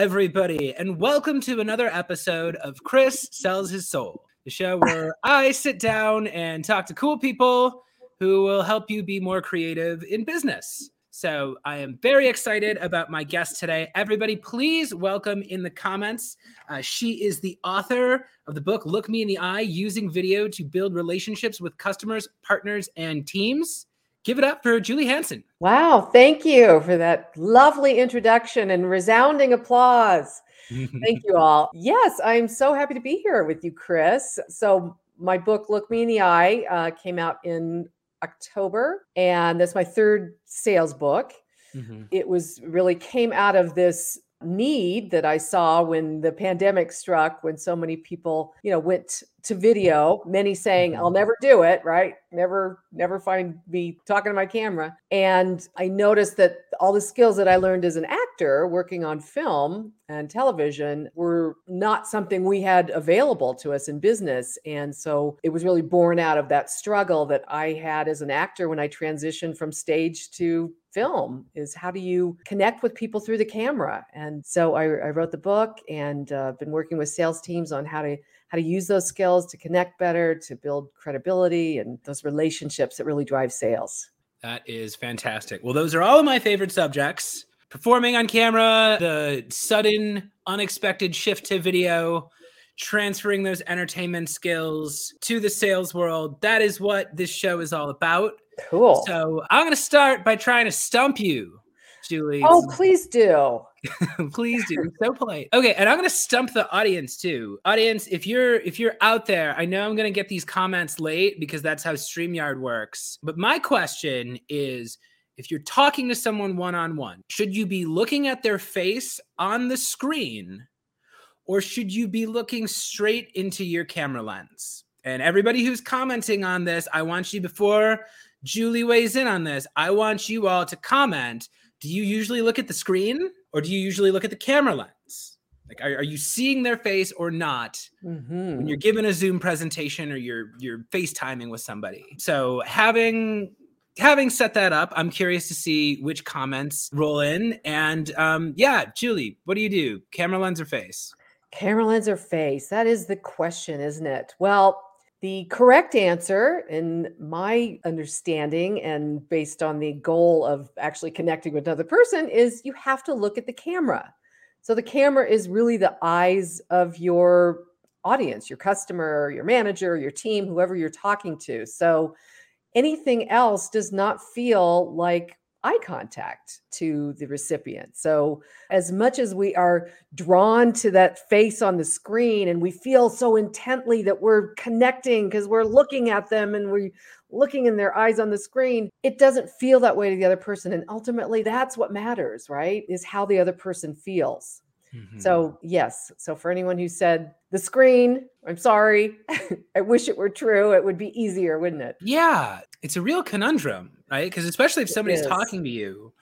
everybody, and welcome to another episode of Chris Sells His Soul, the show where I sit down and talk to cool people who will help you be more creative in business. So I am very excited about my guest today. Everybody, please welcome in the comments. Uh, she is the author of the book Look Me in the Eye Using Video to Build Relationships with Customers, Partners, and Teams. Give it up for Julie Hansen. Wow. Thank you for that lovely introduction and resounding applause. Thank you all. Yes, I'm so happy to be here with you, Chris. So, my book, Look Me in the Eye, uh, came out in October, and that's my third sales book. Mm-hmm. It was really came out of this need that I saw when the pandemic struck, when so many people, you know, went to video, many saying, I'll mm-hmm. never do it, right? Never, never find me talking to my camera. And I noticed that all the skills that I learned as an actor working on film and television were not something we had available to us in business. And so it was really born out of that struggle that I had as an actor when I transitioned from stage to film is how do you connect with people through the camera and so i, I wrote the book and uh, been working with sales teams on how to how to use those skills to connect better to build credibility and those relationships that really drive sales. That is fantastic. Well those are all of my favorite subjects. Performing on camera the sudden unexpected shift to video transferring those entertainment skills to the sales world. That is what this show is all about. Cool. So I'm going to start by trying to stump you, Julie. Oh, please do. please do. so polite. Okay, and I'm going to stump the audience too. Audience, if you're if you're out there, I know I'm going to get these comments late because that's how StreamYard works. But my question is if you're talking to someone one on one, should you be looking at their face on the screen or should you be looking straight into your camera lens? And everybody who's commenting on this, I want you before Julie weighs in on this. I want you all to comment. Do you usually look at the screen or do you usually look at the camera lens? Like, are, are you seeing their face or not mm-hmm. when you're giving a Zoom presentation or you're you're FaceTiming with somebody? So having having set that up, I'm curious to see which comments roll in. And um, yeah, Julie, what do you do? Camera lens or face? Camera lens or face? That is the question, isn't it? Well, the correct answer, in my understanding, and based on the goal of actually connecting with another person, is you have to look at the camera. So the camera is really the eyes of your audience, your customer, your manager, your team, whoever you're talking to. So anything else does not feel like eye contact to the recipient. So, as much as we are drawn to that face on the screen and we feel so intently that we're connecting because we're looking at them and we're looking in their eyes on the screen, it doesn't feel that way to the other person. And ultimately, that's what matters, right? Is how the other person feels. Mm-hmm. So, yes. So, for anyone who said the screen, I'm sorry. I wish it were true. It would be easier, wouldn't it? Yeah. It's a real conundrum, right? Because especially if somebody's talking to you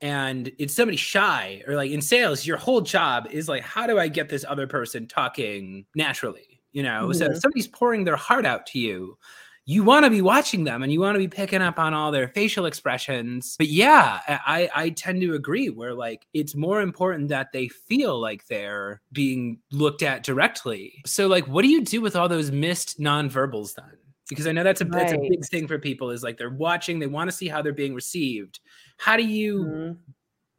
and it's somebody shy or like in sales, your whole job is like, how do I get this other person talking naturally? You know, mm-hmm. so if somebody's pouring their heart out to you, you want to be watching them and you want to be picking up on all their facial expressions. But yeah, I, I tend to agree where like it's more important that they feel like they're being looked at directly. So like what do you do with all those missed nonverbals then? Because I know that's a right. that's a big thing for people is like they're watching, they want to see how they're being received. How do you mm-hmm.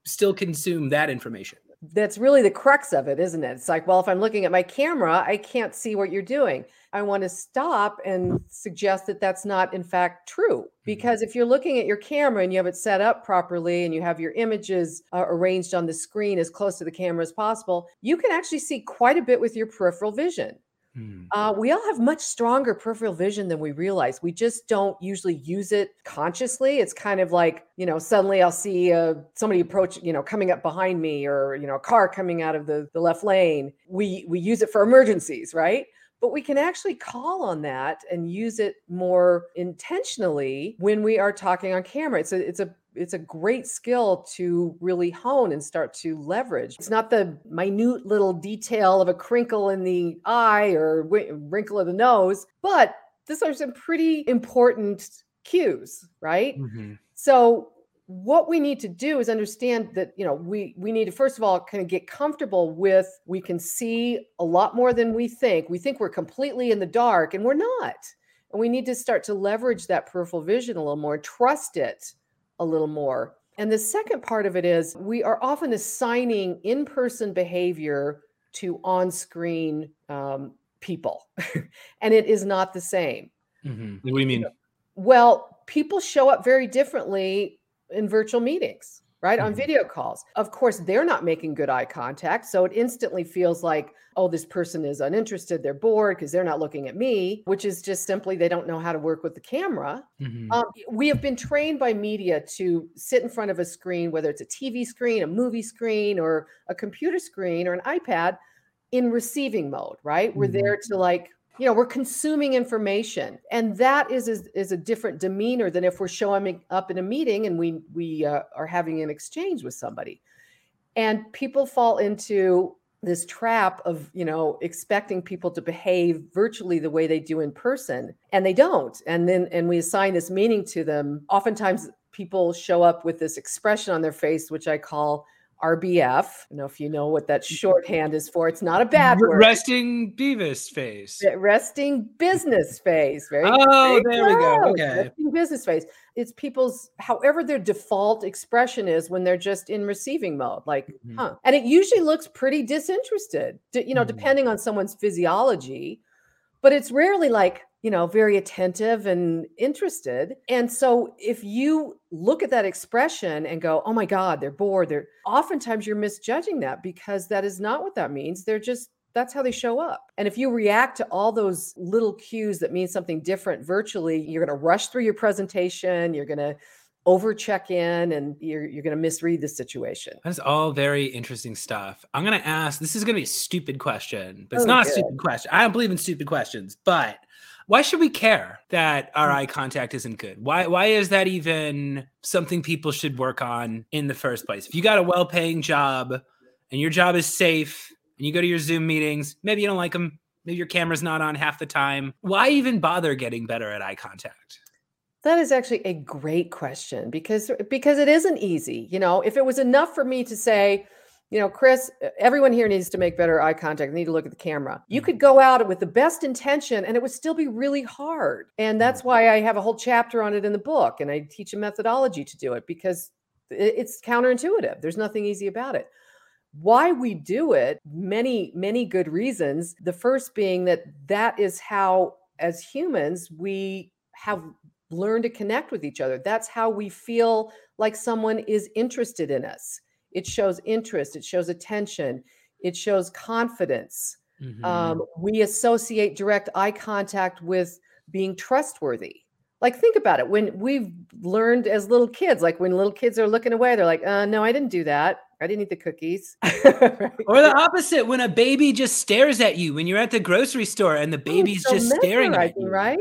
still consume that information? that's really the crux of it, isn't it? It's like, well, if I'm looking at my camera, I can't see what you're doing. I want to stop and suggest that that's not, in fact, true. Mm-hmm. Because if you're looking at your camera and you have it set up properly and you have your images uh, arranged on the screen as close to the camera as possible, you can actually see quite a bit with your peripheral vision. Hmm. Uh, we all have much stronger peripheral vision than we realize. We just don't usually use it consciously. It's kind of like, you know, suddenly I'll see uh, somebody approach, you know, coming up behind me or, you know, a car coming out of the, the left lane. We, we use it for emergencies, right? But we can actually call on that and use it more intentionally when we are talking on camera. It's a it's a it's a great skill to really hone and start to leverage. It's not the minute little detail of a crinkle in the eye or wrinkle of the nose, but these are some pretty important cues, right? Mm-hmm. So what we need to do is understand that you know we we need to first of all kind of get comfortable with we can see a lot more than we think. We think we're completely in the dark and we're not. And we need to start to leverage that peripheral vision a little more trust it a little more. And the second part of it is we are often assigning in-person behavior to on-screen um, people and it is not the same. Mm-hmm. what do you mean? well people show up very differently in virtual meetings, right? Mm-hmm. On video calls. Of course, they're not making good eye contact. So it instantly feels like, oh, this person is uninterested. They're bored because they're not looking at me, which is just simply they don't know how to work with the camera. Mm-hmm. Um, we have been trained by media to sit in front of a screen, whether it's a TV screen, a movie screen, or a computer screen, or an iPad in receiving mode, right? Mm-hmm. We're there to like you know we're consuming information and that is, is is, a different demeanor than if we're showing up in a meeting and we we uh, are having an exchange with somebody. And people fall into this trap of you know expecting people to behave virtually the way they do in person and they don't. And then and we assign this meaning to them. Oftentimes people show up with this expression on their face which i call RBF. I know if you know what that shorthand is for. It's not a bad word. Resting Beavis face. Resting business face. Very Oh, there we go. Okay. Resting business face. It's people's however their default expression is when they're just in receiving mode. Like, mm-hmm. huh. And it usually looks pretty disinterested, you know, mm-hmm. depending on someone's physiology. But it's rarely like, you know, very attentive and interested. And so if you look at that expression and go, oh my God, they're bored, they're oftentimes you're misjudging that because that is not what that means. They're just that's how they show up. And if you react to all those little cues that mean something different virtually, you're going to rush through your presentation, you're going to over check in and you're you're going to misread the situation. That's all very interesting stuff. I'm going to ask this is going to be a stupid question, but it's oh, not good. a stupid question. I don't believe in stupid questions, but why should we care that our hmm. eye contact isn't good? Why why is that even something people should work on in the first place? If you got a well-paying job and your job is safe and you go to your Zoom meetings, maybe you don't like them, maybe your camera's not on half the time, why even bother getting better at eye contact? That is actually a great question because because it isn't easy. You know, if it was enough for me to say, you know, Chris, everyone here needs to make better eye contact. They need to look at the camera. You mm. could go out with the best intention and it would still be really hard. And mm. that's why I have a whole chapter on it in the book and I teach a methodology to do it because it's counterintuitive. There's nothing easy about it. Why we do it, many, many good reasons. The first being that that is how, as humans, we have learned to connect with each other. That's how we feel like someone is interested in us it shows interest it shows attention it shows confidence. Mm-hmm. um, we associate direct eye contact with being trustworthy. Like think about it when we've learned as little kids like when little kids are looking away they're like uh, no i didn't do that. I didn't eat the cookies. Or the opposite when a baby just stares at you when you're at the grocery store and the oh, baby's so just staring at you. right?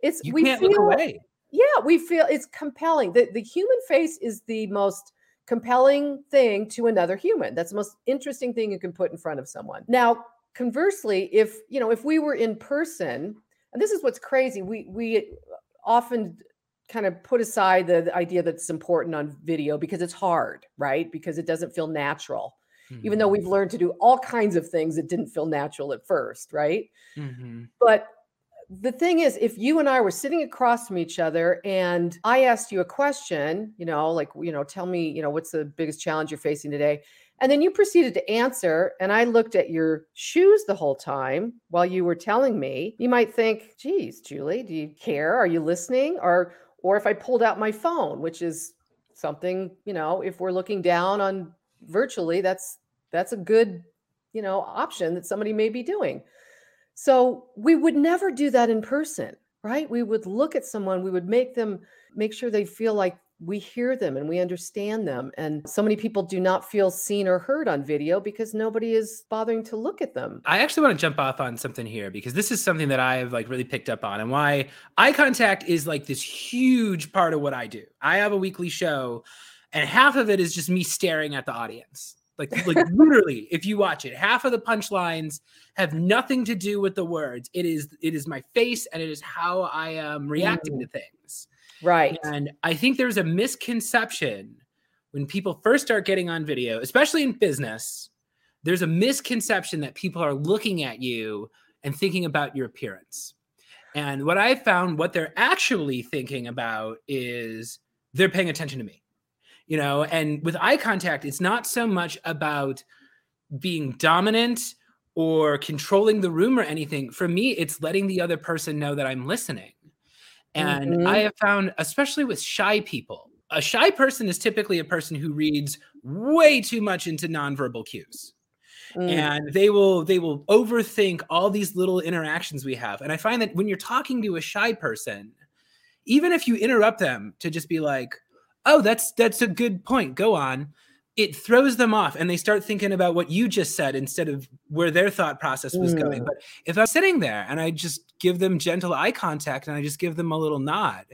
It's you we can't feel, look away. Yeah we feel it's compelling. The, the human face is the most compelling thing to another human. That's the most interesting thing you can put in front of someone. Now, conversely, if you know, if we were in person, and this is what's crazy, we we often kind of put aside the, the idea that it's important on video because it's hard, right? Because it doesn't feel natural. Mm-hmm. Even though mm-hmm. we've learned to do all kinds of things that didn't feel natural at first, right? Mm-hmm. But the thing is, if you and I were sitting across from each other and I asked you a question, you know, like, you know, tell me, you know, what's the biggest challenge you're facing today? And then you proceeded to answer, and I looked at your shoes the whole time while you were telling me, you might think, geez, Julie, do you care? Are you listening? Or or if I pulled out my phone, which is something, you know, if we're looking down on virtually, that's that's a good, you know, option that somebody may be doing. So we would never do that in person, right? We would look at someone, we would make them make sure they feel like we hear them and we understand them. And so many people do not feel seen or heard on video because nobody is bothering to look at them. I actually want to jump off on something here because this is something that I've like really picked up on and why eye contact is like this huge part of what I do. I have a weekly show and half of it is just me staring at the audience. Like, like literally, if you watch it, half of the punchlines have nothing to do with the words. It is it is my face and it is how I am reacting mm. to things. Right. And I think there's a misconception when people first start getting on video, especially in business, there's a misconception that people are looking at you and thinking about your appearance. And what I found, what they're actually thinking about is they're paying attention to me, you know. And with eye contact, it's not so much about being dominant or controlling the room or anything. For me, it's letting the other person know that I'm listening. And mm-hmm. I have found, especially with shy people, a shy person is typically a person who reads way too much into nonverbal cues. Mm. And they will they will overthink all these little interactions we have. And I find that when you're talking to a shy person, even if you interrupt them to just be like, "Oh, that's that's a good point. Go on." It throws them off and they start thinking about what you just said instead of where their thought process was mm. going. But if I'm sitting there and I just give them gentle eye contact and I just give them a little nod,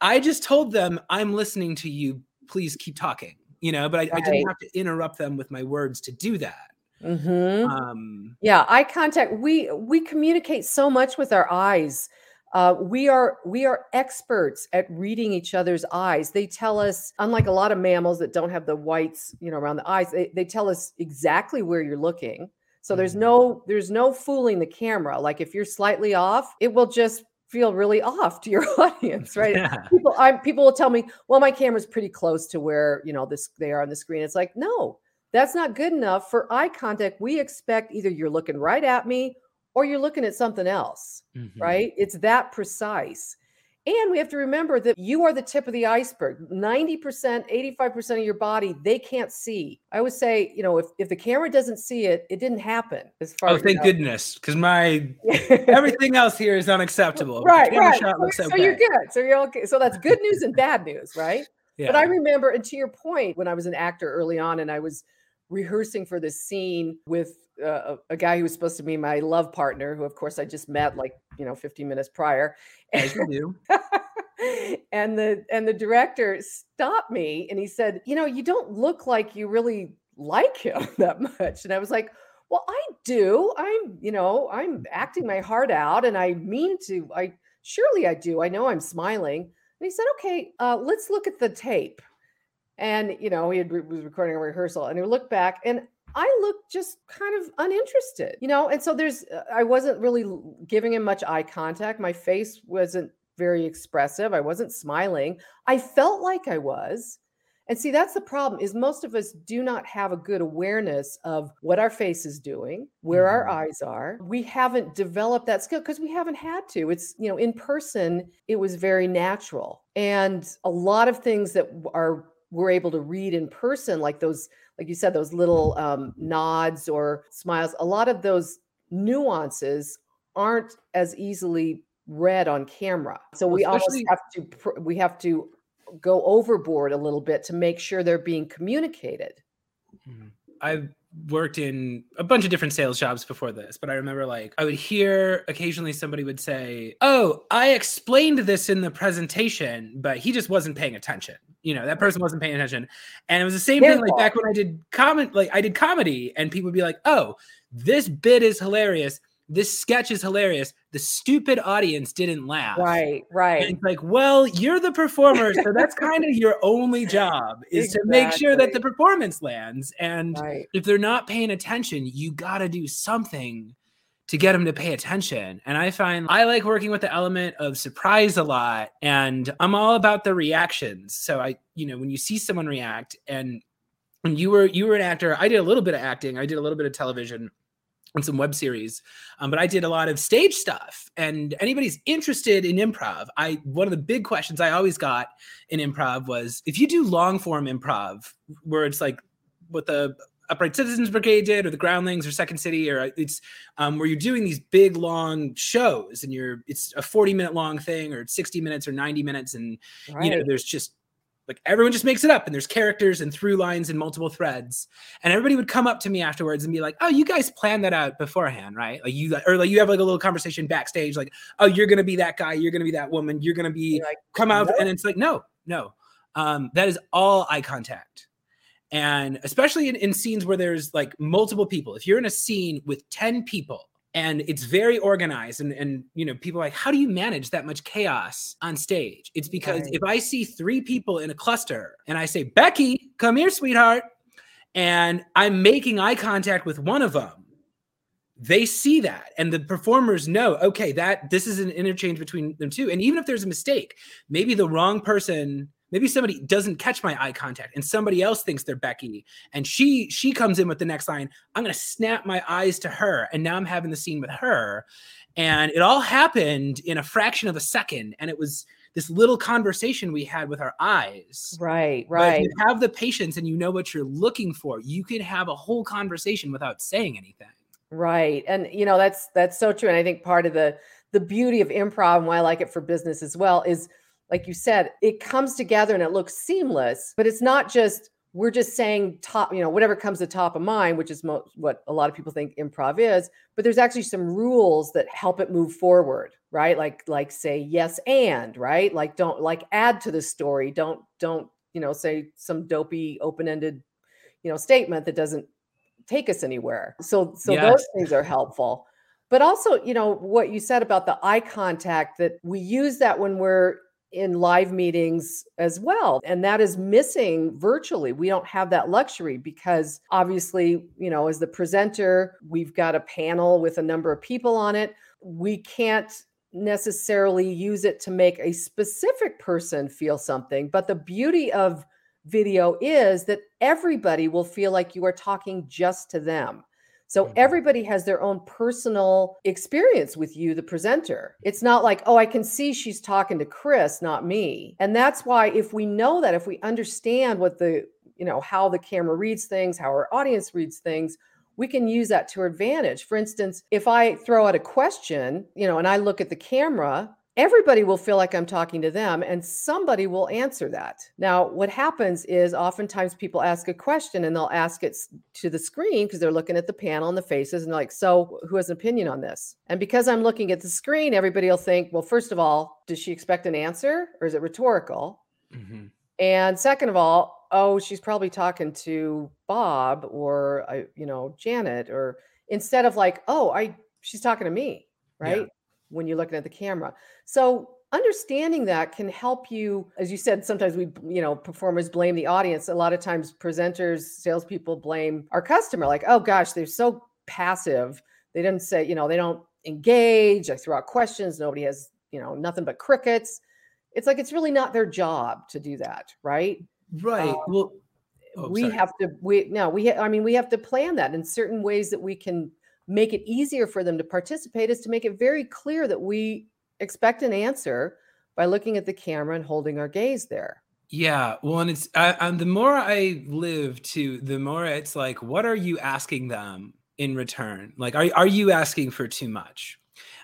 I just told them, I'm listening to you. Please keep talking. You know, but I, right. I didn't have to interrupt them with my words to do that. Mm-hmm. Um, yeah, eye contact. We we communicate so much with our eyes. Uh, we are we are experts at reading each other's eyes. They tell us, unlike a lot of mammals that don't have the whites, you know, around the eyes, they, they tell us exactly where you're looking. So there's mm-hmm. no there's no fooling the camera. Like if you're slightly off, it will just feel really off to your audience, right? Yeah. People, I, people will tell me, "Well, my camera's pretty close to where you know this they are on the screen." It's like, no, that's not good enough for eye contact. We expect either you're looking right at me or you're looking at something else, mm-hmm. right? It's that precise. And we have to remember that you are the tip of the iceberg. 90%, 85% of your body, they can't see. I would say, you know, if, if the camera doesn't see it, it didn't happen. As far oh, as thank goodness. Because my everything else here is unacceptable. Right, right. So, so you're good. So you're okay. So that's good news and bad news, right? Yeah. But I remember, and to your point, when I was an actor early on and I was rehearsing for this scene with uh, a guy who was supposed to be my love partner, who of course I just met like you know 15 minutes prior. As you do. and the and the director stopped me and he said, "You know, you don't look like you really like him that much." And I was like, "Well, I do. I'm, you know, I'm acting my heart out, and I mean to. I surely I do. I know I'm smiling." And he said, "Okay, uh, let's look at the tape." And you know, he had, was recording a rehearsal, and he looked back, and I looked just kind of uninterested, you know. And so there's, uh, I wasn't really giving him much eye contact. My face wasn't very expressive. I wasn't smiling. I felt like I was. And see, that's the problem is most of us do not have a good awareness of what our face is doing, where mm-hmm. our eyes are. We haven't developed that skill because we haven't had to. It's, you know, in person, it was very natural. And a lot of things that are we're able to read in person, like those, like you said, those little um, nods or smiles, a lot of those nuances aren't as easily read on camera. So we Especially, almost have to we have to go overboard a little bit to make sure they're being communicated. Mm-hmm. I've worked in a bunch of different sales jobs before this, but I remember like I would hear occasionally somebody would say, "Oh, I explained this in the presentation, but he just wasn't paying attention." You know, that person wasn't paying attention. And it was the same thing like back when I did comment like I did comedy and people would be like, "Oh, this bit is hilarious." This sketch is hilarious. The stupid audience didn't laugh. Right, right. And it's like, well, you're the performer, so that's kind of your only job is exactly. to make sure that the performance lands. And right. if they're not paying attention, you got to do something to get them to pay attention. And I find I like working with the element of surprise a lot, and I'm all about the reactions. So I, you know, when you see someone react, and when you were you were an actor, I did a little bit of acting, I did a little bit of television and some web series um, but i did a lot of stage stuff and anybody's interested in improv i one of the big questions i always got in improv was if you do long form improv where it's like what the upright citizens brigade did or the groundlings or second city or uh, it's um, where you're doing these big long shows and you're it's a 40 minute long thing or 60 minutes or 90 minutes and right. you know there's just like everyone just makes it up and there's characters and through lines and multiple threads. And everybody would come up to me afterwards and be like oh you guys planned that out beforehand right? Like you or like you have like a little conversation backstage like oh you're gonna be that guy you're gonna be that woman you're gonna be like come out no. and it's like no no. Um, that is all eye contact. And especially in, in scenes where there's like multiple people. If you're in a scene with 10 people and it's very organized and and you know people are like how do you manage that much chaos on stage it's because Right. if i see three people in a cluster and i say becky come here sweetheart and i'm making eye contact with one of them they see that and the performers know okay that this is an interchange between them two and even if there's a mistake maybe the wrong person maybe somebody doesn't catch my eye contact and somebody else thinks they're becky and she she comes in with the next line i'm going to snap my eyes to her and now i'm having the scene with her and it all happened in a fraction of a second and it was this little conversation we had with our eyes Right, but if right. you have the patience and you know what you're looking for you can have a whole conversation without saying anything Right. And you know, that's that's so true. And I think part of the the beauty of improv and why I like it for business as well is like you said, it comes together and it looks seamless, but it's not just we're just saying top, you know, whatever comes to top of mind, which is mo- what a lot of people think improv is, but there's actually some rules that help it move forward, right? Like like say yes and, right? Like don't like add to the story, don't don't, you know, say some dopey open-ended, you know, statement that doesn't take us anywhere. So so Yes. those things are helpful. But also, you know, what you said about the eye contact that we use that when we're in live meetings as well. And that is missing virtually. We don't have that luxury because obviously, you know, as the presenter, we've got a panel with a number of people on it. We can't necessarily use it to make a specific person feel something. But the beauty of video is that everybody will feel like you are talking just to them. So Mhm. everybody has their own personal experience with you, the presenter. It's not like, oh, I can see she's talking to Chris, not me. And that's why if we know that, if we understand what the, you know, how the camera reads things, how our audience reads things, we can use that to our advantage. For instance, if I throw out a question, you know, and I look at the camera, everybody will feel like I'm talking to them and somebody will answer that. Now, what happens is oftentimes people ask a question and they'll ask it to the screen because they're looking at the panel and the faces and they're like, so who has an opinion on this? And because I'm looking at the screen, everybody will think, well, first of all, does she expect an answer or is it rhetorical? Mhm. And second of all, oh, she's probably talking to Bob or uh, you know Janet, or instead of like, oh, I she's talking to me, Yeah. When you're looking at the camera. So understanding that can help you, as you said. Sometimes we, you know, performers blame the audience. A lot of times, presenters, salespeople blame our customer. Like, oh gosh, they're so passive. They didn't say, you know, they don't engage. I throw out questions. Nobody has, you know, nothing but crickets it's like it's really not their job to do that right right Um, well Oh, we sorry. have to we no we ha- i mean we have to plan that in certain ways that we can make it easier for them to participate is to make it very clear that we expect an answer by looking at the camera and holding our gaze there Yeah, well, and it's I, and the more I live to, the more it's like, what are you asking them in return? Like, are are you asking for too much?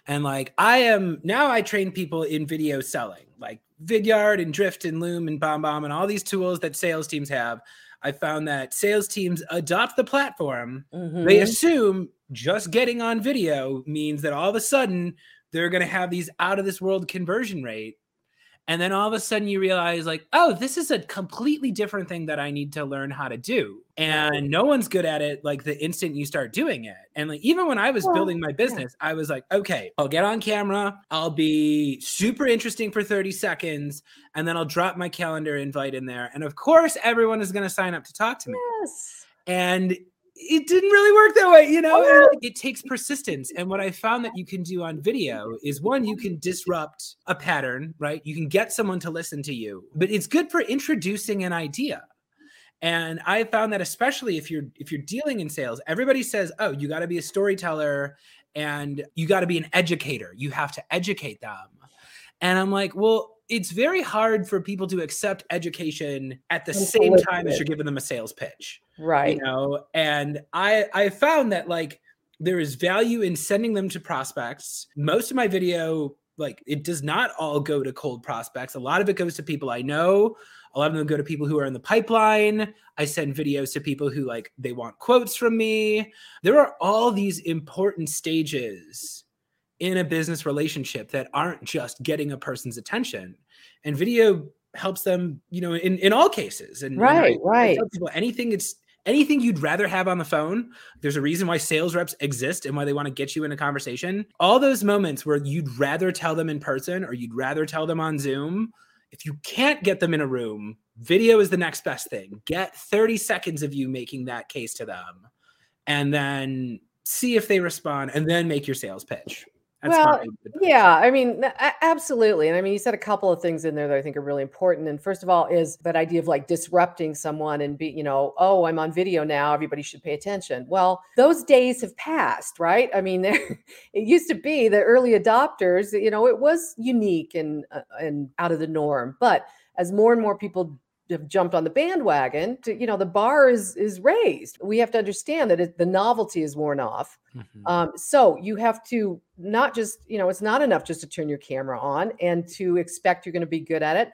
And like, I am now. I train people in video selling, like Vidyard and Drift and Loom and Bomb Bomb and all these tools that sales teams have. I found that sales teams adopt the platform. They Mhm. assume just getting on video means that all of a sudden they're going to have these out of this world conversion rate. And then all of a sudden you realize, like, oh, this is a completely different thing that I need to learn how to do. And no one's good at it like the instant you start doing it. And like, even when I was Well, building my business, I was like, okay, I'll get on camera, I'll be super interesting for 30 seconds, and then I'll drop my calendar invite in there. And of course, everyone is going to sign up to talk to me yes and it didn't really work that way you know? Oh, And, no. like, it takes persistence and what i found that you can do on video is one you can disrupt a pattern right? You can get someone to listen to you but it's good for introducing an idea. And i found that especially if you're if you're dealing in sales everybody says oh you got to be a storyteller and you got to be an educator. You have to educate them. And i'm like well it's very hard for people to accept education at the And to same time as you're giving them a sales pitch right. you know and i i found that like there is value in sending them to prospects. Most of my video like it does not all go to cold prospects. A lot of it goes to people i know. A lot of them go to people who are in the pipeline. I send videos to people who like they want quotes from me. There are all these important stages in a business relationship that aren't just getting a person's attention and video helps them you know in in all cases. And and I- right right. people anything it's anything you'd rather have on the phone. There's a reason why sales reps exist and why they want to get you in a conversation. All those moments where you'd rather tell them in person or you'd rather tell them on Zoom, if you can't get them in a room, video is the next best thing. Get 30 seconds of you making that case to them and then see if they respond and then make your sales pitch. That's well, yeah, I mean, absolutely. And I mean, you said a couple of things in there that I think are really important. And first of all, is that idea of like disrupting someone and be, you know, oh, I'm on video now. Everybody should pay attention. Well, those days have passed, right? I mean, there, it used to be the early adopters, you know, it was unique and, uh, and out of the norm. But as more and more people have jumped on the bandwagon to you know the bar is is raised. We have to understand that it, the novelty is worn off. Mm-hmm. um, so you have to not just you know it's not enough just to turn your camera on and to expect you're going to be good at it.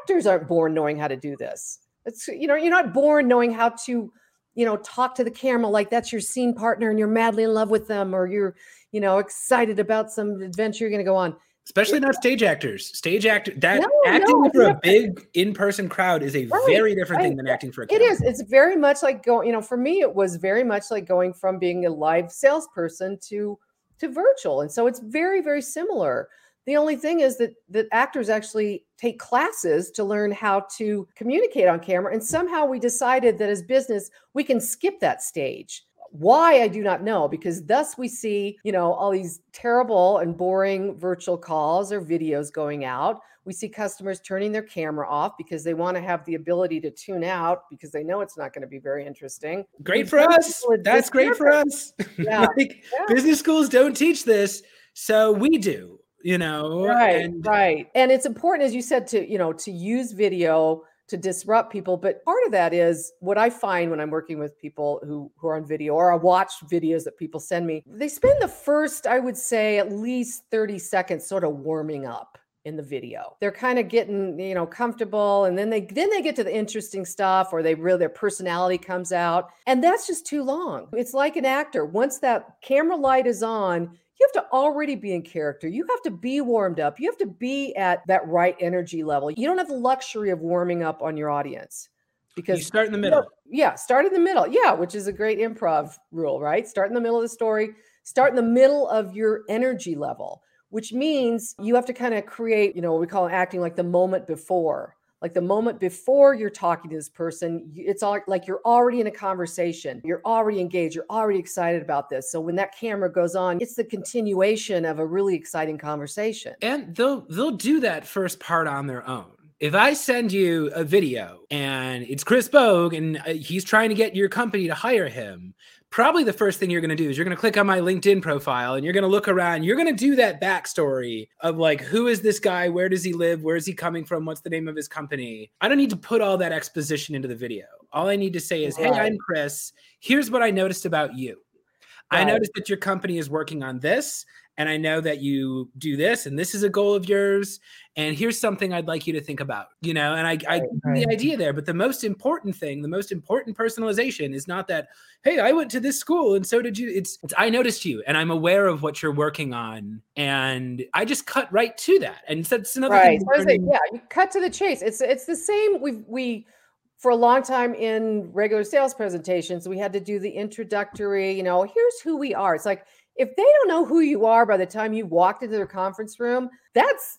Actors aren't born knowing how to do this. It's you know you're not born knowing how to you know talk to the camera like that's your scene partner and you're madly in love with them or you're you know excited about some adventure you're going to go on especially not stage actors. Stage actor that no, acting no, for a big in-person crowd is a right, very different right. thing than acting for a camera. It is. It's very much like going, you know, for me it was very much like going from being a live salesperson to to virtual. And so it's very very similar. The only thing is that that actors actually take classes to learn how to communicate on camera and somehow we decided that as business we can skip that stage why I do not know, because thus we see, you know, all these terrible and boring virtual calls or videos going out. We see customers turning their camera off because they want to have the ability to tune out because they know it's not going to be very interesting. Great for us. That's great for us. Yeah. like, yeah. Business schools don't teach this, so we do, you know. Right, and- right. And it's important, as you said, to, you know, to use video to disrupt people but part of that is what i find when i'm working with people who who are on video or i watch videos that people send me they spend the first i would say at least 30 seconds sort of warming up in the video. They're kind of getting you know comfortable and then they then they get to the interesting stuff or they really their personality comes out and that's just too long. It's like an actor. Once that camera light is on you have to already be in character. You have to be warmed up. You have to be at that right energy level. You don't have the luxury of warming up on your audience because you start in the middle. yeah, start in the middle. Yeah, which is a great improv rule, right? Start in the middle of the story, start in the middle of your energy level, which means you have to kind of create, you know, what we call acting like the moment before like the moment before you're talking to this person it's all like you're already in a conversation you're already engaged you're already excited about this. So when that camera goes on it's the continuation of a really exciting conversation. And they'll they'll do that first part on their own. If I send you a video and it's Chris Bogue and uh, he's trying to get your company to hire him, probably the first thing you're going to do is you're going to click on my LinkedIn profile and you're going to look around. You're going to do that backstory of like, who is this guy? Where does he live? Where is he coming from? What's the name of his company? I don't need to put all that exposition into the video. All I need to say is, right. hey, I'm Chris. Here's what I noticed about you. Right. I noticed that your company is working on this and I know that you do this, and this is a goal of yours, and here's something I'd like you to think about, you know. And I, I right, the idea there, but the most important thing, the most important personalization is not that, hey, I went to this school and so did you. It's, it's I noticed you, and I'm aware of what you're working on, and I just cut right to that, and that's another right. Thing yeah, you cut to the chase. It's it's the same. We we for a long time in regular sales presentations, we had to do the introductory, you know, here's who we are. It's like if they don't know who you are by the time you walked into their conference room, that's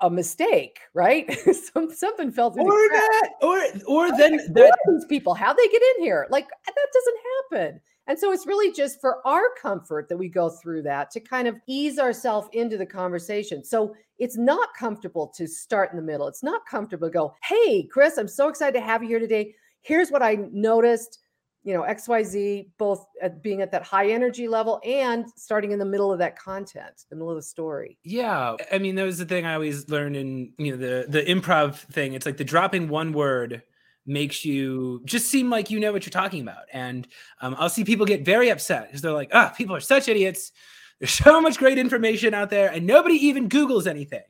a mistake, right? Some, something fell through. Or that, or or then that, these people, how they get in here? Like that doesn't happen. And so it's really just for our comfort that we go through that to kind of ease ourselves into the conversation. So it's not comfortable to start in the middle. It's not comfortable to go, "Hey, Chris, I'm so excited to have you here today. Here's what I noticed you know xyz both at being at that high energy level and starting in the middle of that content the middle of the story. Yeah i mean that was the thing i always learned in you know the the improv thing. It's like the dropping one word makes you just seem like you know what you're talking about. And um, i'll see people get very upset because they're like ah oh, people are such idiots. There's so much great information out there and nobody even googles anything.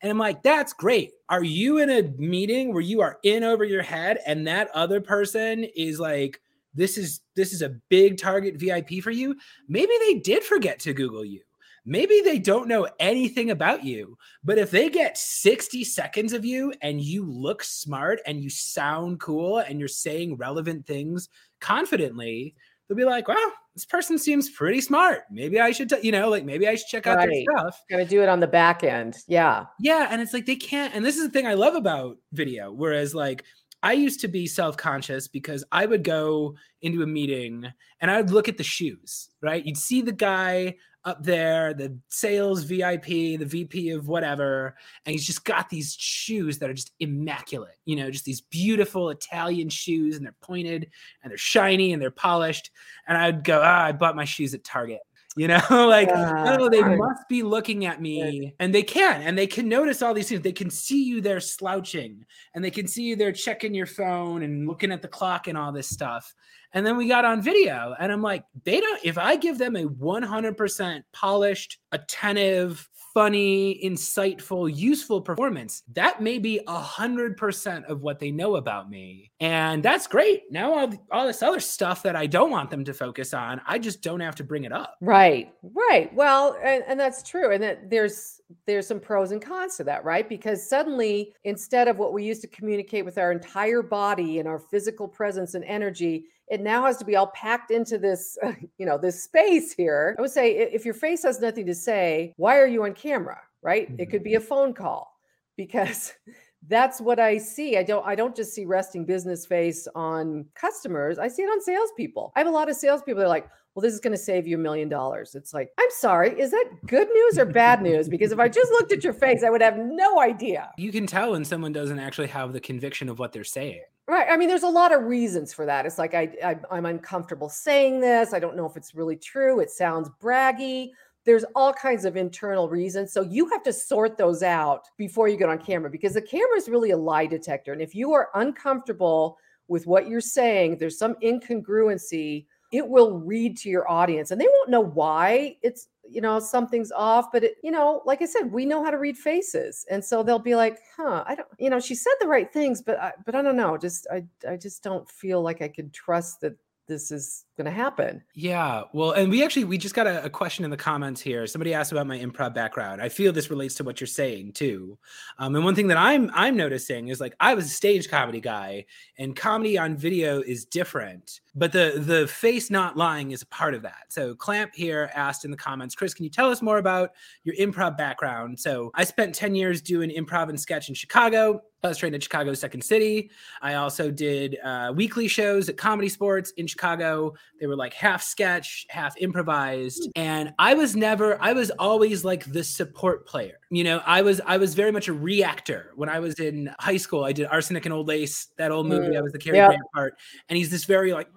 And I'm like, that's great. Are you in a meeting where you are in over your head and that other person is like this is this is a big target VIP for you, maybe they did forget to Google you. Maybe they don't know anything about you, but if they get 60 seconds of you and you look smart and you sound cool and you're saying relevant things confidently, they'll be like, "Wow, this person seems pretty smart. Maybe I should, t-, you know, like maybe I should check out right. their stuff." To do it on the back end, yeah, yeah. And it's like they can't. And this is the thing I love about video. Whereas like I used to be self conscious because I would go into a meeting and I would look at the shoes, right? You'd see the guy up there, the sales VIP, the VP of whatever, and he's just got these shoes that are just immaculate, you know, just these beautiful Italian shoes, and they're pointed and they're shiny and they're polished. And I'd go, ah, I bought my shoes at Target you know like uh, oh they must be looking at me. And they can and they can notice all these things. They can see you there slouching and they can see you there checking your phone and looking at the clock and all this stuff and then we got on video and i'm like they don't if i give them a 100% polished attentive funny, insightful, useful performance, that may be hundred percent of what they know about me. And that's great. Now all, all this other stuff that I don't want them to focus on, I just don't have to bring it up. Right. Right. Well, and, and that's true. And that there's there's some pros and cons to that, right? Because suddenly, instead of what we used to communicate with our entire body and our physical presence and energy, it now has to be all packed into this you know this space here i would say if your face has nothing to say why are you on camera right mm-hmm. it could be a phone call because that's what i see i don't i don't just see resting business face on customers i see it on salespeople i have a lot of salespeople that are like well, this is going to save you a million dollars. It's like, I'm sorry, is that good news or bad news? Because if I just looked at your face, I would have no idea. You can tell when someone doesn't actually have the conviction of what they're saying. Right. I mean, there's a lot of reasons for that. It's like I, I am uncomfortable saying this. I don't know if it's really true. It sounds braggy. There's all kinds of internal reasons. So you have to sort those out before you get on camera because the camera is really a lie detector. And if you are uncomfortable with what you're saying, there's some incongruency, it will read to your audience and they won't know why it's you know something's off but it, you know like i said we know how to read faces. And so they'll be like huh i don't you know she said the right things but I, but i don't know. Just i i just don't feel like i could trust that this is going to happen. Yeah. Well, and we actually we just got a, a, question in the comments here. Somebody asked about my improv background. I feel this relates to what you're saying too. Um, and one thing that I'm I'm noticing is like I was a stage comedy guy, and comedy on video is different. But the the face not lying is a part of that. So Clamp here asked in the comments, Chris, can you tell us more about your improv background? So I spent 10 years doing improv and sketch in Chicago. I was trained at Chicago Second City. I also did uh, weekly shows at ComedySportz in Chicago. They were like half sketch, half improvised, and I was never. I was always like the support player. You know, I was. I was very much a reactor. When I was in high school, I did Arsenic and Old Lace, that old movie. I was the Cary. Grant part, and he's this very like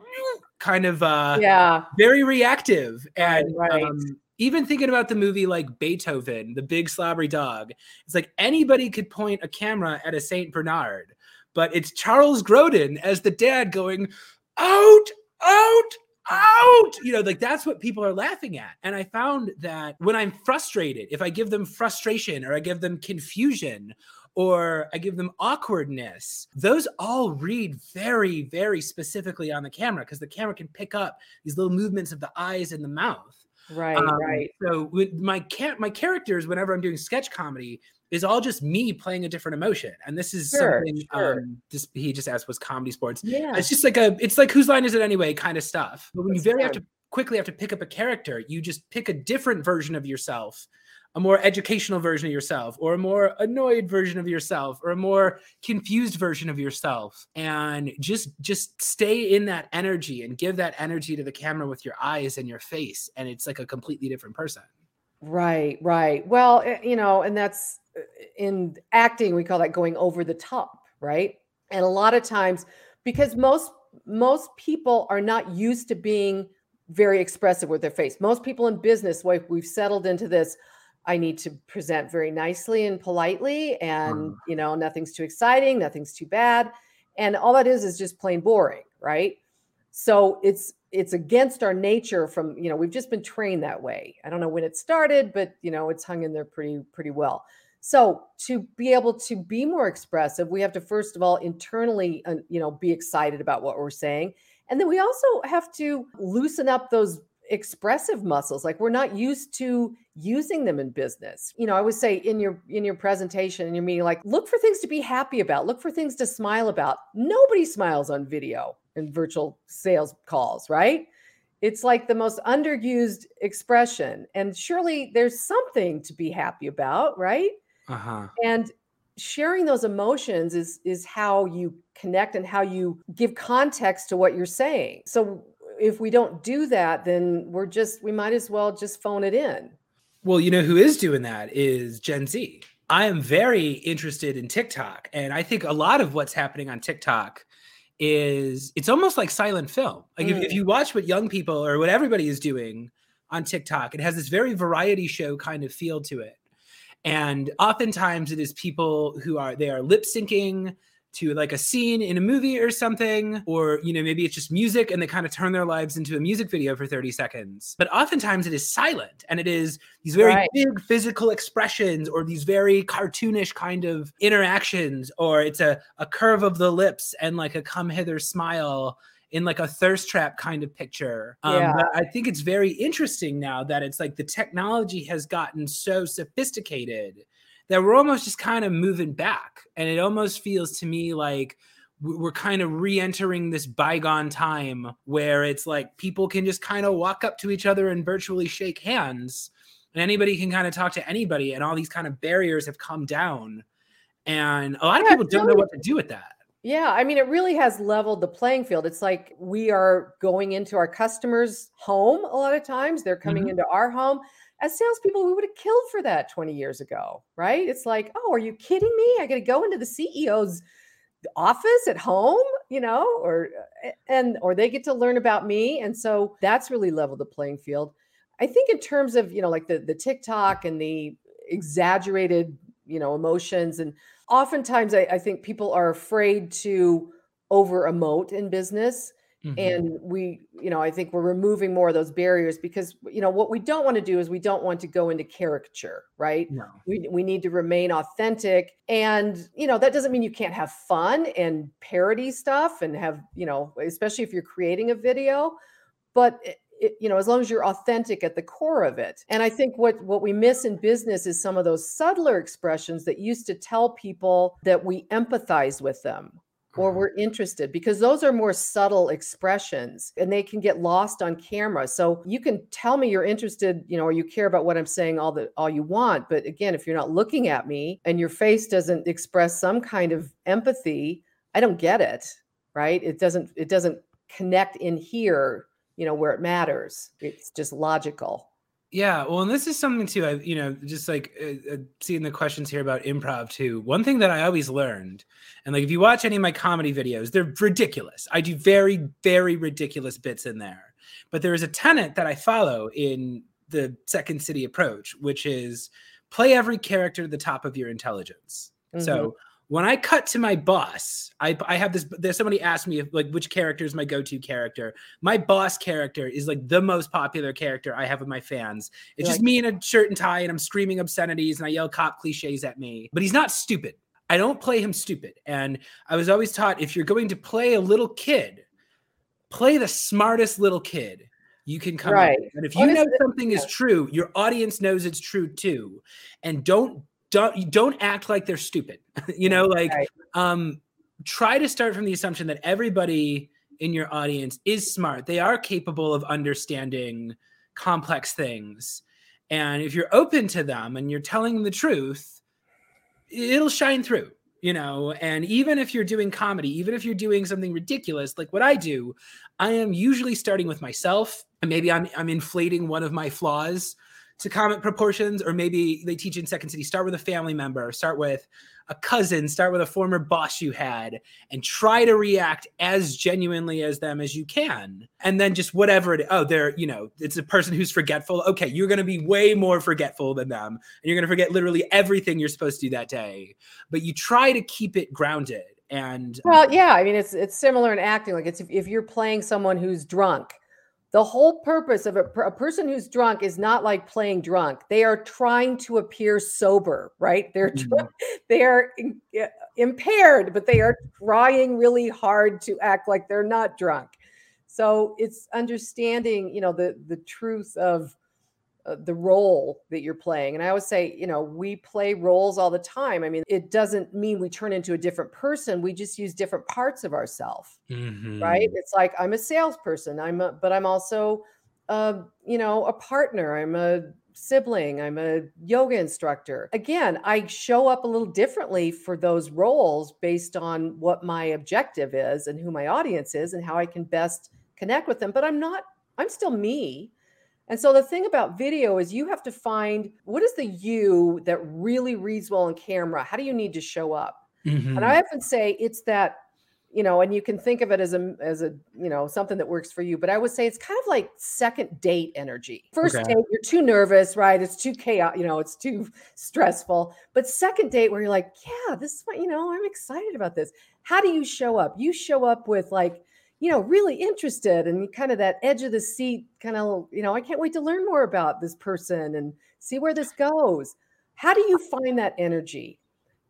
kind of uh yeah very reactive and right. um even thinking about the movie like Beethoven, the big slobbery dog, it's like anybody could point a camera at a Saint Bernard, but it's Charles Grodin as the dad going, out, out, out. You know, like that's what people are laughing at. And I found that when I'm frustrated, if I give them frustration or I give them confusion or I give them awkwardness, those all read very, very specifically on the camera because the camera can pick up these little movements of the eyes and the mouth. Right, um, right. So with my cat, my characters, whenever I'm doing sketch comedy, is all just me playing a different emotion. And this is sure, something sure. um this he just asked was ComedySportz. Yeah. It's just like a it's like whose line is it anyway kind of stuff. But when That's you very have to quickly have to pick up a character, you just pick a different version of yourself a more educational version of yourself or a more annoyed version of yourself or a more confused version of yourself and just just stay in that energy and give that energy to the camera with your eyes and your face and it's like a completely different person right right well eh, you know and that's in acting we call that going over the top right and a lot of times because most most people are not used to being very expressive with their face most people in business we've settled into this I need to present very nicely and politely, and mm. you know, nothing's too exciting, nothing's too bad, and all that is is just plain boring, right? So it's it's against our nature from you know we've just been trained that way. I don't know when it started, but you know it's hung in there pretty pretty well. So to be able to be more expressive, we have to first of all internally, uh, you know, be excited about what we're saying, and then we also have to loosen up those expressive muscles like we're not used to using them in business. You know i would say in your in your presentation in your meeting like look for things to be happy about look for things to smile about. Nobody smiles on video and virtual sales calls right? It's like the most underused expression. And surely there's something to be happy about right uh-huh. and sharing those emotions is is how you connect and how you give context to what you're saying so if we don't do that, then we're just, we might as well just phone it in. Well, you know who is doing that is Gen Z. I am very interested in TikTok. And I think a lot of what's happening on TikTok is it's almost like silent film. Like mm. if, if mm. you watch what young people or what everybody is doing on TikTok, it has this very variety show kind of feel to it. And oftentimes it is people who are, they are lip syncing to like a scene in a movie or something, or, you know, maybe it's just music and they kind of turn their lives into a music video for 30 seconds. But oftentimes it is silent and it is these very right. big physical expressions or these very cartoonish kind of interactions, or it's a, a curve of the lips and like a come hither smile in like a thirst trap kind of picture. Um, yeah. I think it's very interesting now that it's like the technology has gotten so sophisticated that we're almost just kind of moving back. And it almost feels to me like we're kind of re-entering this bygone time where it's like people can just kind of walk up to each other and virtually shake hands and anybody can kind of talk to anybody and all these kind of barriers have come down and a lot of people don't know what to do with that yeah, I mean, it really has leveled the playing field. It's like we are going into our customers' home a lot of times. They're coming mm-hmm. into our home as salespeople, we would have killed for that 20 years ago, right? It's like, oh, are you kidding me? I got to go into the CEO's office at home, you know, or and or they get to learn about me, and so that's really leveled the playing field. I think in terms of you know like the the TikTok and the exaggerated you know emotions, and oftentimes I, I think people are afraid to over emote in business Mm-hmm. And we, you know, I think we're removing more of those barriers because, you know, what we don't want to do is we don't want to go into caricature, right? No. We, we need to remain authentic. And, you know, that doesn't mean you can't have fun and parody stuff and have, you know, especially if you're creating a video. But it, you know as long as you're authentic at the core of it. And i think what what we miss in business is some of those subtler expressions that used to tell people that we empathize with them or uh-huh. we're interested because those are more subtle expressions and they can get lost on camera. So you can tell me you're interested you know or you care about what i'm saying all the all you want. But again if you're not looking at me and your face doesn't express some kind of empathy i don't get it right? It doesn't it doesn't connect in here you know where it matters it's just logical yeah, well, and this is something too. I, you know, just like uh, uh, seeing the questions here about improv too. One thing that I always learned, and like if you watch any of my comedy videos, they're ridiculous. I do very, very ridiculous bits in there. But there is a tenet that I follow in the Second City approach, which is play every character to the top of your intelligence. Mm-hmm. So when I cut to my boss, I, I have this. There's somebody asked me if like which character is my go-to character. My boss character is like the most popular character I have with my fans. It's You're just like, me in a shirt and tie, and I'm screaming obscenities and I yell cop cliches at me. But he's not stupid. I don't play him stupid. And I was always taught if you're going to play a little kid, play the smartest little kid you can come right. And if you know something is true, your audience knows it's true too. And don't don't don't act like they're stupid you know like right. um try to start from the assumption that everybody in your audience is smart. They are capable of understanding complex things. And if you're open to them and you're telling the truth it'll shine through you know? And even if you're doing comedy even if you're doing something ridiculous like what i do i am usually starting with myself. And maybe i'm i'm inflating one of my flaws to comic proportions, or maybe they teach in Second City. Start with a family member, start with a cousin, start with a former boss you had, and try to react as genuinely as them as you can. And then just whatever it oh, they're, you know, it's a person who's forgetful. Okay, you're gonna be way more forgetful than them, and you're gonna forget literally everything you're supposed to do that day. But you try to keep it grounded. And well, yeah, I mean, it's it's similar in acting. Like it's if, if you're playing someone who's drunk the whole purpose of a, a, person who's drunk is not like playing drunk. They are trying to appear sober, right? They're mm-hmm. they are in, impaired, but they are trying really hard to act like they're not drunk. So it's understanding, you know, the the truth of uh, the role that you're playing. And I always say, you know, we play roles all the time. I mean, it doesn't mean we turn into a different person. We just use different parts of ourselves, mm-hmm. right? It's like I'm a salesperson. I'm a, but I'm also, uh, you know, a partner. I'm a sibling. I'm a yoga instructor. Again, I show up a little differently for those roles based on what my objective is and who my audience is and how I can best connect with them. But I'm not. I'm still me and so the thing about video is you have to find what is the you that really reads well on camera? How do you need to show up? Mm-hmm. And I often say it's that, you know, and you can think of it as a as a, you know, something that works for you, but I would say it's kind of like second date energy. First okay. date, you're too nervous, right? It's too chaotic, you know, it's too stressful. But second date where you're like, yeah, this is what, you know, I'm excited about this. How do you show up? You show up with like you know, really interested and kind of that edge of the seat, kind of, you know, I can't wait to learn more about this person and see where this goes. How do you find that energy?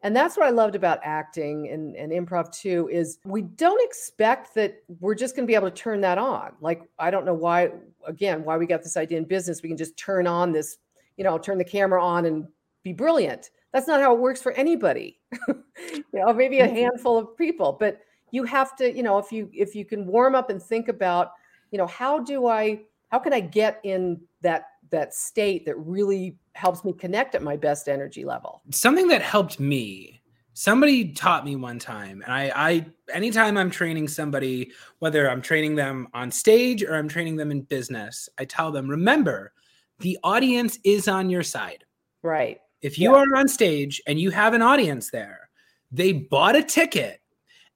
And that's what I loved about acting and, and improv too, is we don't expect that we're just going to be able to turn that on. Like, I don't know why, again, why we got this idea in business. We can just turn on this, you know, turn the camera on and be brilliant. That's not how it works for anybody. you know, maybe a mm-hmm. handful of people, but you have to you know if you if you can warm up and think about you know how do i how can i get in that that state that really helps me connect at my best energy level? Something that helped me somebody taught me one time and i i anytime i'm training somebody whether i'm training them on stage or i'm training them in business i tell them remember the audience is on your side. Right. If you yeah. are on stage and you have an audience there they bought a ticket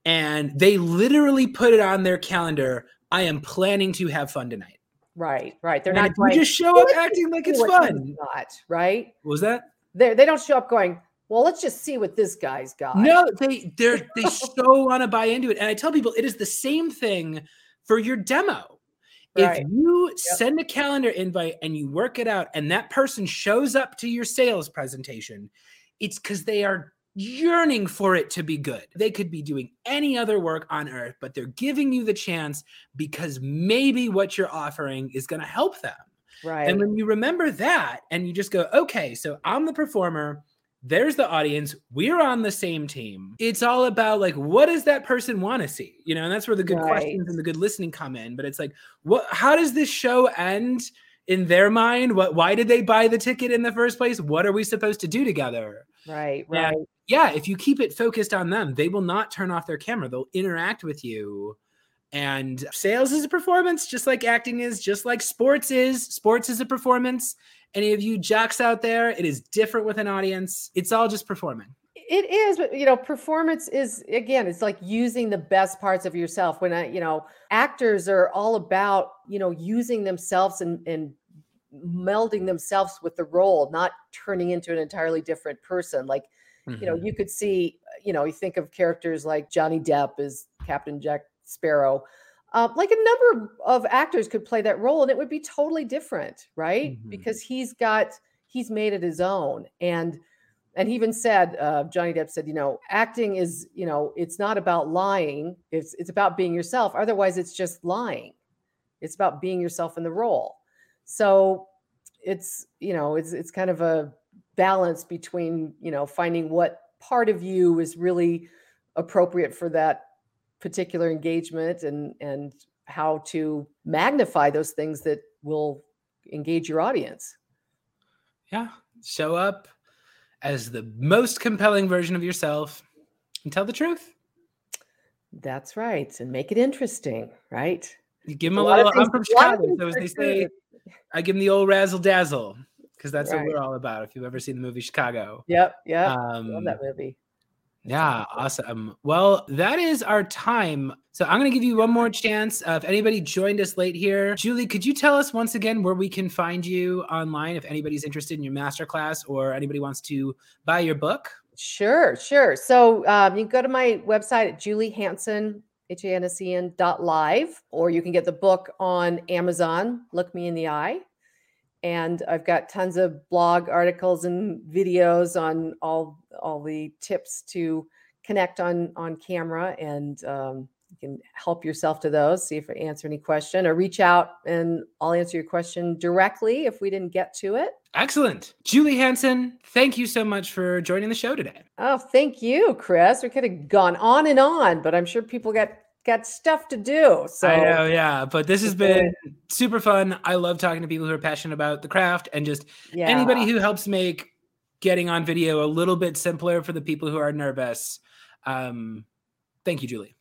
and they literally put it on their calendar. I am planning to have fun tonight. Right, right. They're and not going, just show up acting like it's fun. Not right. What was that? They they don't show up going. Well, let's just see what this guy's got. No, they they're they so want to buy into it, and I tell people it is the same thing for your demo. Right. If you yep. send a calendar invite and you work it out, and that person shows up to your sales presentation, it's because they are yearning for it to be good. They could be doing any other work on earth, but they're giving you the chance because maybe what you're offering is going to help them. Right. And when you remember that and you just go, okay, so I'm the performer, there's the audience, we're on the same team. It's all about like, what does that person want to see? You know, and that's where the good right. questions and the good listening come in. But it's like, what, how does this show end? in their mind what why did they buy the ticket in the first place what are we supposed to do together right right yeah if you keep it focused on them they will not turn off their camera. They'll interact with you. And sales is a performance just like acting is just like sports is. Sports is a performance. Any of you jocks out there it is different with an audience. It's all just performing. It is but you know performance is again it's like using the best parts of yourself. When i you know actors are all about you know using themselves and and melding themselves with the role not turning into an entirely different person. Like mm-hmm. you know mm-hmm. you could see you know you think of characters like johnny depp as captain jack sparrow uh, like a number of actors could play that role and it would be totally different right mm-hmm. because he's got he's made it his own and and he even said uh, johnny depp said you know acting is you know it's not about lying it's it's about being yourself otherwise it's just lying it's about being yourself in the role so it's you know it's it's kind of a balance between you know finding what part of you is really appropriate for that particular engagement and and how to magnify those things that will engage your audience yeah show up as the most compelling version of yourself and tell the truth. That's right. And make it interesting, right? You give them a, a little, I'm from Chicago, so as they say, I give them the old razzle dazzle because that's right. what we're all about. If you've ever seen the movie Chicago. Yep. Yep. Um, Love that movie. Yeah, awesome. Well, that is our time. So I'm going to give you one more chance. Uh, if anybody joined us late here, Julie, could you tell us once again where we can find you online if anybody's interested in your masterclass or anybody wants to buy your book? Sure, sure. So um, you can go to my website at Julie Hansen, H-A-N-S-E-N dot live, or you can get the book on Amazon, Look Me in the Eye and I've got tons of blog articles and videos on all all the tips to connect on on camera and um, you can help yourself to those, see if I answer any question or reach out and I'll answer your question directly if we didn't get to it. Excellent. Julie Hansen. thank you so much for joining the show today. Oh, thank you, Chris. We could have gone on and on, but I'm sure people get got stuff to do. So I know, yeah. But this has been super fun. I love talking to people who are passionate about the craft and just yeah. anybody who helps make getting on video a little bit simpler for the people who are nervous. Um, thank you, Julie.